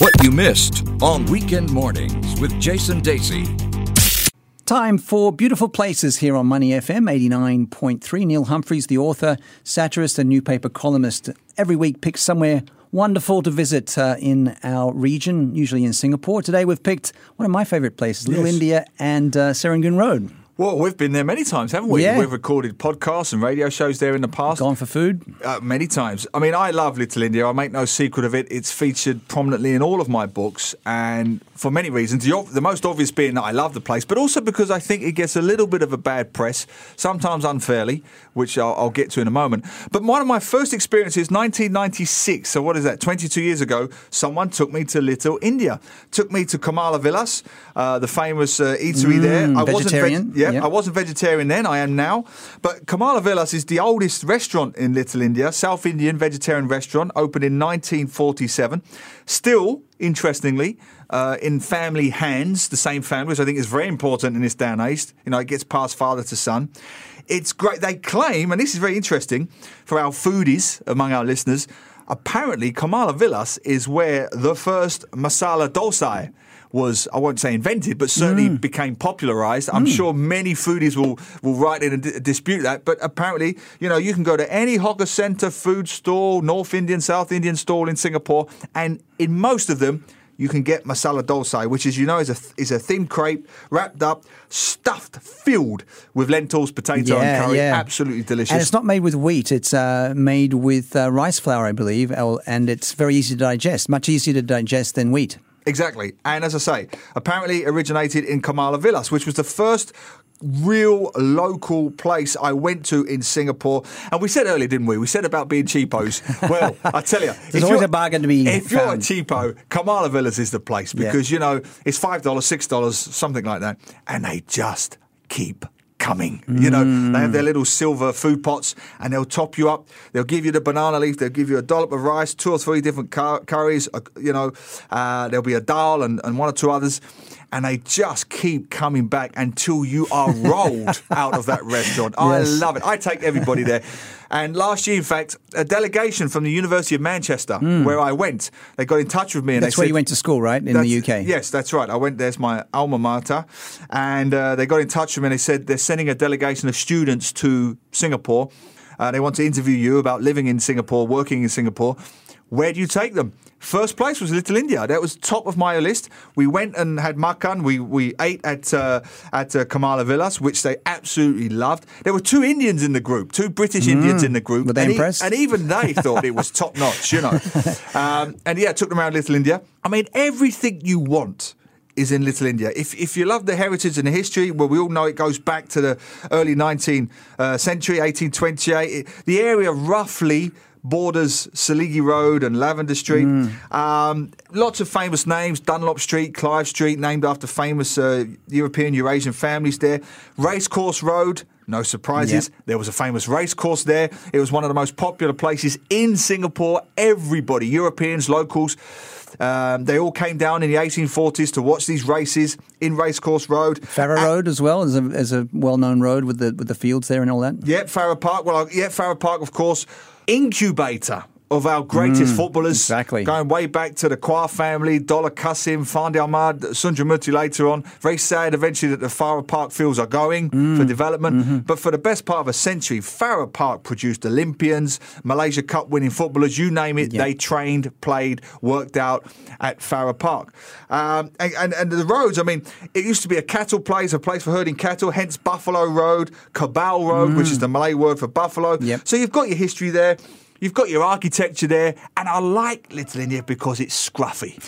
What you missed on Weekend Mornings with Jason Dasey. Time for Beautiful Places here on Money FM 89.3. Neil Humphreys, the author, satirist, and newspaper columnist, every week picks somewhere wonderful to visit uh, in our region, usually in Singapore. Today we've picked one of my favourite places, Little Yes. India and uh, Serangoon Road. Well, we've been there many times, haven't we? Yeah. We've recorded podcasts and radio shows there in the past. Gone for food? Uh, many times. I mean, I love Little India. I make no secret of it. It's featured prominently in all of my books, and for many reasons. The, the most obvious being that I love the place, but also because I think it gets a little bit of a bad press, sometimes unfairly, which I'll, I'll get to in a moment. But one of my first experiences, 1996. So what is that? 22 years ago, someone took me to Little India. Took me to Komala Vilas, uh, the famous uh, eatery there. I Mm, vegetarian. Wasn't veg- yeah, Yep. I wasn't vegetarian then. I am now. But Komala Vilas is the oldest restaurant in Little India, South Indian vegetarian restaurant, opened in 1947. Still, interestingly, uh, in family hands, the same family, which I think is very important in this day and age. You know, it gets passed father to son. It's great. They claim, and this is very interesting for our foodies among our listeners. Apparently, Komala Vilas is where the first masala dosa was, I won't say invented, but certainly became popularized. I'm sure many foodies will, will write in and d- dispute that, but apparently, you know, you can go to any hawker center, food stall, North Indian, South Indian stall in Singapore, and in most of them, you can get masala dosa, which is, you know, is a, is a thin crepe wrapped up, stuffed, filled with lentils, potato, and curry. Absolutely delicious. And it's not made with wheat, it's uh, made with uh, rice flour, I believe, and it's very easy to digest, much easier to digest than wheat. Exactly. And as I say, apparently originated in Komala Vilas, which was the first real local place I went to in Singapore. And we said earlier, didn't we? We said about being cheapos. Well, I tell you, There's always a bargain to be If you're a found. cheapo, Komala Vilas is the place Yeah. because, you know, it's $5, $6, something like that. And they just keep coming. You know, they have their little silver food pots and they'll top you up. They'll give you the banana leaf. They'll give you a dollop of rice, two or three different cur- curries. Uh, you know, uh, there'll be a dal and, and one or two others. And they just keep coming back until you are rolled out of that restaurant. I love it. I take everybody there. And last year, in fact, a delegation from the University of Manchester, where I went, they got in touch with me. And. That's they where said, you went to school, right, in the UK? Yes, that's right. I went there's my alma mater, and uh, they got in touch with me and they said they're sending a delegation of students to Singapore. Uh, they want to interview you about living in Singapore, working in Singapore. Where do you take them? First place was Little India. That was top of my list. We went and had makan. We we ate at uh, at uh, Komala Vilas, which they absolutely loved. There were two Indians in the group, two British Indians in the group. Mm. Were they and e- impressed? and even they thought it was top notch, you know. Um, and yeah, took them around Little India. I mean, everything you want is in Little India. If if you love the heritage and the history, well, we all know it goes back to the early 19th uh, century, 1828. It- the area roughly borders Selegie Road and Lavender Street. Um, lots of famous names: Dunlop Street, Clive Street, named after famous uh, European Eurasian families there. Racecourse Road. No surprises. Yep. There was a famous racecourse there. It was one of the most popular places in Singapore. Everybody, Europeans, locals, um, they all came down in the 1840s to watch these races in Racecourse Road. Farrer Road as well as a, as a well-known road with the with the fields there and all that. Yeah, Farrer Park. Well, yeah, Farrer Park, of course, incubator of our greatest mm, footballers. exactly. Going way back to the Kwa family, Dollah Kassim, Fandi Ahmad, Sundramoorthy later on. Very sad eventually that the Farrer Park fields are going for mm, development. Mm-hmm. But for the best part of a century, Farrer Park produced Olympians, Malaysia Cup winning footballers, you name it, Yeah. they trained, played, worked out at Farrer Park. Um, and, and, and the roads, I mean, it used to be a cattle place, a place for herding cattle, hence Buffalo Road, Kerbau Road, which is mm. the Malay word for buffalo. Yep. So you've got your history there. You've got your architecture there, and I like Little India because it's scruffy.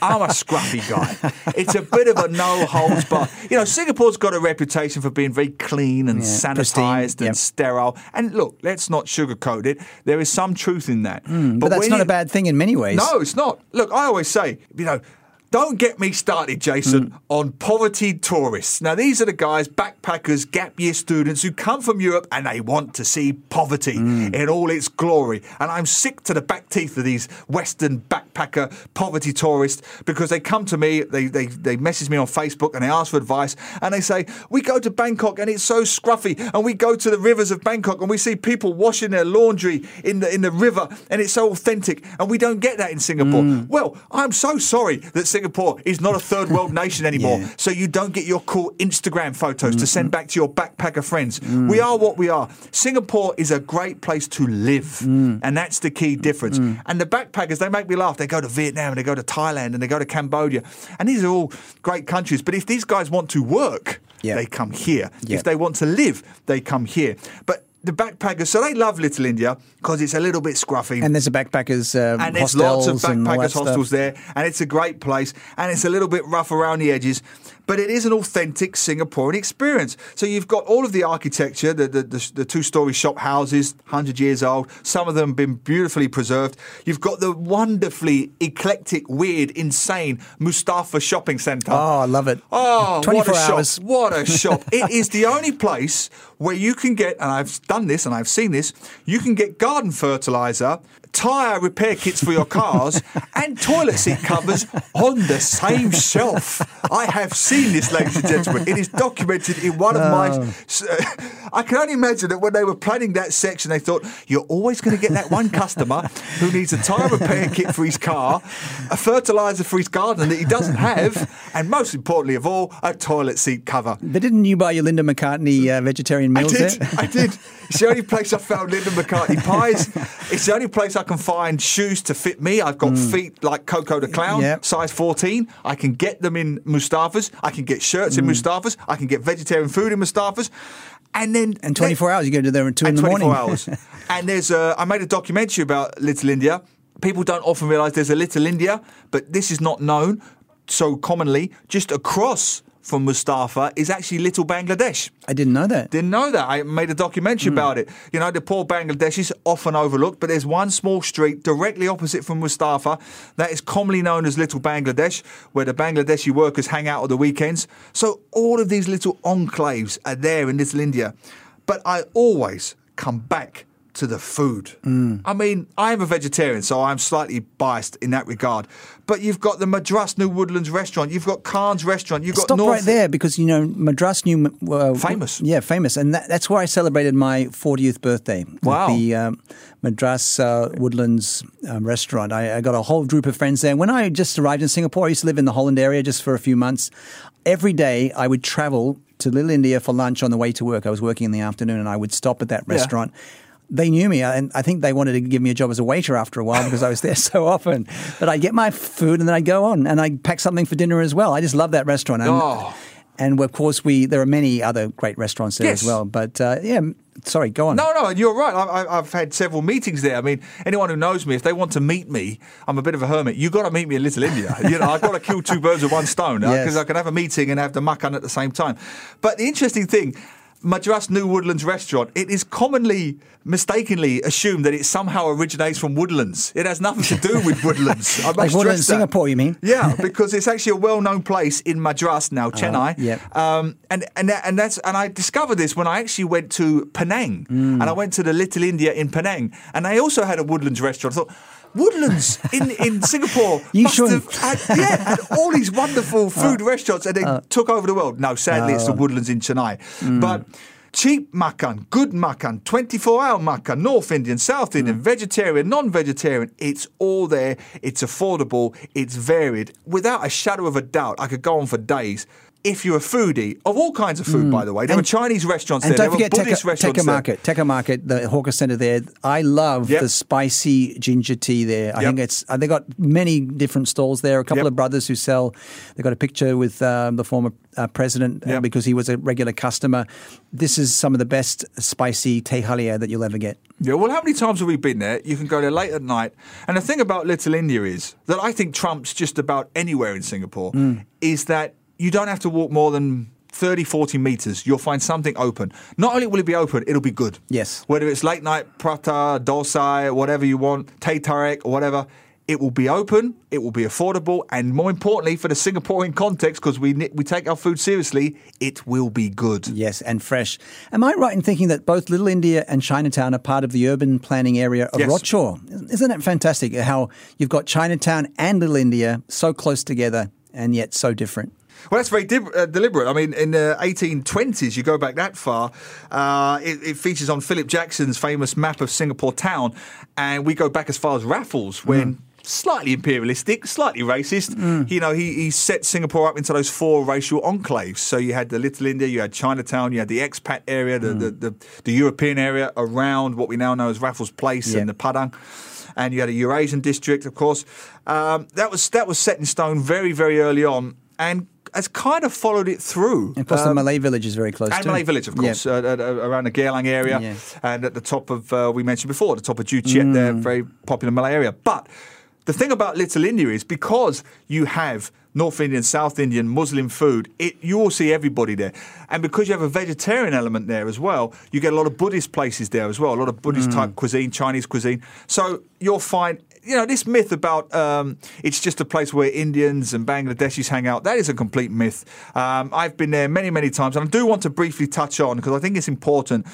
I'm a scruffy guy. It's a bit of a no holds bar. You know, Singapore's got a reputation for being very clean and Yeah, sanitized and yep. sterile. And look, let's not sugarcoat it. There is some truth in that. Mm, but, that's not you- a bad thing in many ways. no, it's not. Look, I always say, you know, Don't get me started, Jason, Mm. on poverty tourists. Now, these are the guys, backpackers, gap year students who come from Europe and they want to see poverty Mm. in all its glory. And I'm sick to the back teeth of these Western backpacker poverty tourists because they come to me, they, they, they message me on Facebook and they ask for advice and they say, We go to Bangkok and it's so scruffy. And we go to the rivers of Bangkok and we see people washing their laundry in the, in the river and it's so authentic. And we don't get that in Singapore. Mm. Well, I'm so sorry that Singapore is not a third world nation anymore. Yeah. So you don't get your cool Instagram photos to send back to your backpacker friends. Mm. We are what we are. Singapore is a great place to live. Mm. And that's the key difference. And the backpackers, they make me laugh. They go to Vietnam and they go to Thailand and they go to Cambodia. And these are all great countries. But if these guys want to work, Yeah. they come here. Yeah. If they want to live, they come here. But the backpackers, so they love Little India because it's a little bit scruffy And there's a backpackers uh, and there's lots of and all that backpackers stuff. hostels there, and it's a great place, and it's a little bit rough around the edges, but it is an authentic Singaporean experience. So you've got all of the architecture, the the, the, the two-story shop houses, hundred years old. Some of them have been beautifully preserved. You've got the wonderfully eclectic, weird, insane Mustafa Shopping Centre. Oh, I love it. Oh, 24 what a hours. shop. What a shop. it is the only place where you can get, and I've done this and I've seen this, you can get garden fertilizer, tyre repair kits for your cars, and toilet seat covers on the same shelf. I have seen this, ladies and gentlemen. It is documented in one of my. I can only imagine that when they were planning that section, they thought, you're always going to get that one customer who needs a tyre repair kit for his car, a fertilizer for his garden that he doesn't have, and most importantly of all, a toilet seat cover. But didn't you buy your Linda McCartney uh, vegetarian I meals did. there? I did. It's the only place I found Linda McCartney pies. It's the only place I can find shoes to fit me. I've got feet like Coco the Clown, Mm. Yep. size 14. I can get them in Mustafa's. I can get shirts Mm. in Mustafa's. I can get vegetarian food in Mustafa's. And then And 24 hours, you go to there at 2 in the 24 morning. hours. and there's a, I made a documentary about Little India. People don't often realise there's a Little India, but this is not known so commonly. Just across from Mustafa is actually Little Bangladesh. I didn't know that. Didn't know that. I made a documentary hmm. about it. You know, the poor Bangladeshis often overlooked, but there's one small street directly opposite from Mustafa that is commonly known as Little Bangladesh, where the Bangladeshi workers hang out on the weekends. So all of these little enclaves are there in Little India. But I always come back to the food. I mean, I am a vegetarian, so I'm slightly biased in that regard. But you've got the Madras New Woodlands restaurant, you've got Khan's restaurant, you've got Stop North right there because you know Madras New uh, Famous. Yeah, famous, and that, that's where I celebrated my 40th birthday. Wow. the um, Madras uh, Woodlands um, restaurant. I, I got a whole group of friends there. When I just arrived in Singapore, I used to live in the Holland area just for a few months. Every day, I would travel to Little India for lunch on the way to work. I was working in the afternoon, and I would stop at that Yeah. They knew me, and I think they wanted to give me a job as a waiter after a while because I was there so often. But I'd get my food and then I'd go on and I'd pack something for dinner as well. I just love that restaurant. And, Oh. and of course, we there are many other great restaurants there Yes. as well. But uh, yeah, sorry, go on. No, no, you're right. I, I, I've had several meetings there. I mean, anyone who knows me, if they want to meet me, I'm a bit of a hermit. You've got to meet me in Little India. You know, I've got to kill two birds with one stone because Yes. I can have a meeting and have the makan at the same time. But the interesting thing, Madras New Woodlands restaurant, it is commonly mistakenly assumed that it somehow originates from Woodlands. It has nothing to do with Woodlands. I Like Woodlands. Singapore, you mean? Yeah, because it's actually a well-known place in Madras now, Chennai. yep. Um, and and that, and that's and I discovered this when I actually went to Penang, and I went to the Little India in Penang, and they also had a Woodlands restaurant. I thought. Woodlands in, in Singapore You must shouldn't. have had, yeah, had all these wonderful uh, food restaurants and then uh. took over the world. No, sadly, it's the uh. Woodlands in Chennai. Hmm. But cheap makan, good makan, 24 hour makan, North Indian, South Indian, hmm. vegetarian, non vegetarian, it's all there. It's affordable, it's varied. Without a shadow of a doubt, I could go on for days. If you're a foodie of all kinds of food, by the way, there are Chinese restaurants And there, don't there forget Buddhist Tekka, restaurants there. Market, Tekka Market, the hawker center there. I love Yep. the spicy ginger tea there. I Yep. think it's. Uh, they got many different stalls there. A couple Yep. of brothers who sell. They got a picture with um, the former uh, president uh, because he was a regular customer. This is some of the best spicy teh halia that you'll ever get. Yeah, well, how many times have we been there? You can go there late at night. And the thing about Little India is that I think trumps just about anywhere in Singapore is that you don't have to walk more than 30, 40 meters. You'll find something open. Not only will it be open, it'll be good. Yes. Whether it's late night prata, dosai, whatever you want, teh tarik, or whatever, It will be open, it will be affordable, and more importantly, for the Singaporean context, because we we take our food seriously, it will be good. Yes, and fresh. Am I right in thinking that both Little India and Chinatown are part of the urban planning area of Yes. Rochor? Isn't it fantastic? How you've got Chinatown and Little India so close together and yet so different. Well, that's very uh, deliberate. I mean, in the 1820s, you go back that far, uh, it, it features on Philip Jackson's famous map of Singapore town, and we go back as far as Raffles when. Slightly imperialistic, slightly racist. You know, he, he set Singapore up into those four racial enclaves. So you had the Little India, you had Chinatown, you had the expat area, the, the, the, the European area around what we now know as Raffles Place Yeah. and the Padang and you had a Eurasian district, of course. Um, that was that was set in stone very, very early on, and has kind of followed it through. And of course, the Um, Malay village is very close and too. Malay Village, of course, uh, uh, uh, around the Geylang area, Yeah. and at the top of uh, we mentioned before, the top of Joo Chiat, there, Mm. very popular Malay area. But the thing about Little India is because you have North Indian, South Indian, Muslim food, it you will see everybody there, and because you have a vegetarian element there as well, you get a lot of Buddhist places there as well, a lot of Buddhist Mm. type cuisine, Chinese cuisine. So you'll find. You know, this myth about um, it's just a place where Indians and Bangladeshis hang out, that is a complete myth. Um, I've been there many, many times, and I do want to briefly touch on, because I think it's important,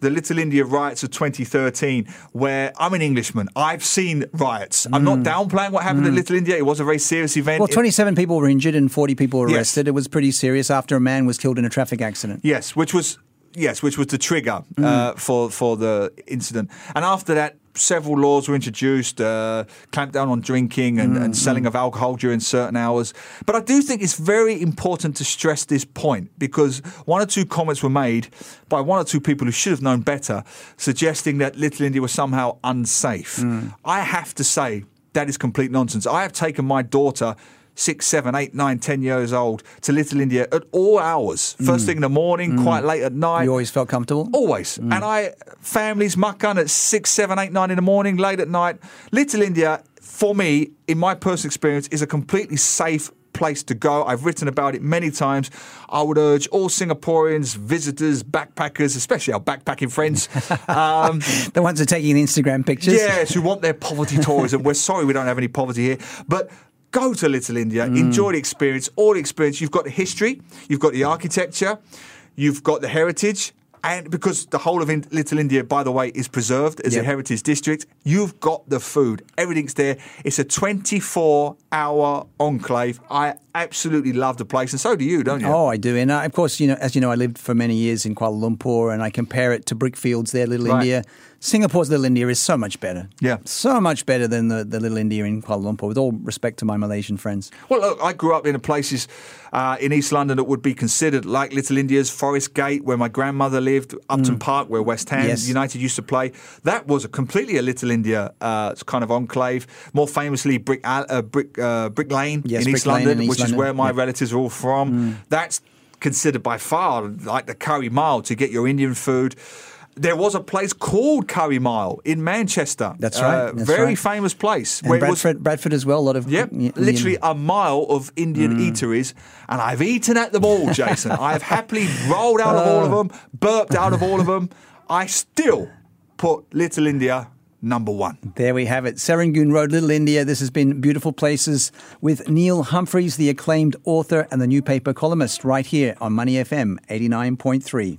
the Little India riots of 2013, where I'm an Englishman. I've seen riots. I'm not downplaying what happened at Little India. It was a very serious event. Mm. Well, It- 27 people were injured and 40 people were Yes. arrested. It was pretty serious after a man was killed in a traffic accident. Yes, which was yes, which was the trigger Mm. uh, for for the incident. And after that, several laws were introduced, uh, clamped down on drinking and, Mm, and selling of alcohol during certain hours. But I do think it's very important to stress this point because one or two comments were made by one or two people who should have known better, suggesting that Little India was somehow unsafe. Mm. I have to say that is complete nonsense. I have taken my daughter six, seven, eight, nine, ten years old to Little India at all hours. First thing in the morning, quite late at night. Mm. You always felt comfortable? Always. And I, families, makan at six, seven, eight, nine in the morning, late at night. Little India, for me, in my personal experience, is a completely safe place to go. I've written about it many times. I would urge all Singaporeans, visitors, backpackers, especially our backpacking friends, um, The ones that are taking the Instagram pictures? Yes, who want their poverty tourism. We're sorry we don't have any poverty here, but go to Little India, enjoy the experience, all the experience. You've got the history, you've got the architecture, you've got the heritage. And because the whole of Little India, by the way, is preserved as Yep. a heritage district, you've got the food. Everything's there. It's a 24 hour enclave. I absolutely love the place, and so do you, don't you? Oh, I do. And uh, of course, you know, as you know, I lived for many years in Kuala Lumpur and I compare it to Brickfields there, Little Right. India. Singapore's Little India is so much better. Yeah. So much better than the, the Little India in Kuala Lumpur, with all respect to my Malaysian friends. Well, look, I grew up in places uh, in East London that would be considered like Little India's Forest Gate, where my grandmother lived, Upton Park, where West Ham Yes. United used to play. That was a completely a Little India uh, kind of enclave. More famously, Brick uh, Brick uh, Brick Lane Yes, in Brick East London, in East which is where my Yeah. Mm. relatives are all from. That's considered by far like the curry mile to get your Indian food. There was a place called Curry Mile in Manchester. That's right, Uh, that's very right. famous place. And where it was- Bradford, Bradford as well, a lot of. Yep, y- literally a mile of Indian Mm. eateries, and I've eaten at them all, Jason. I have happily rolled out of all of them, burped out of all of them. I still put Little India number one. There we have it. Serangoon Road, Little India. This has been Beautiful Places with Neil Humphreys, the acclaimed author and the newspaper columnist, right here on Money FM 89.3.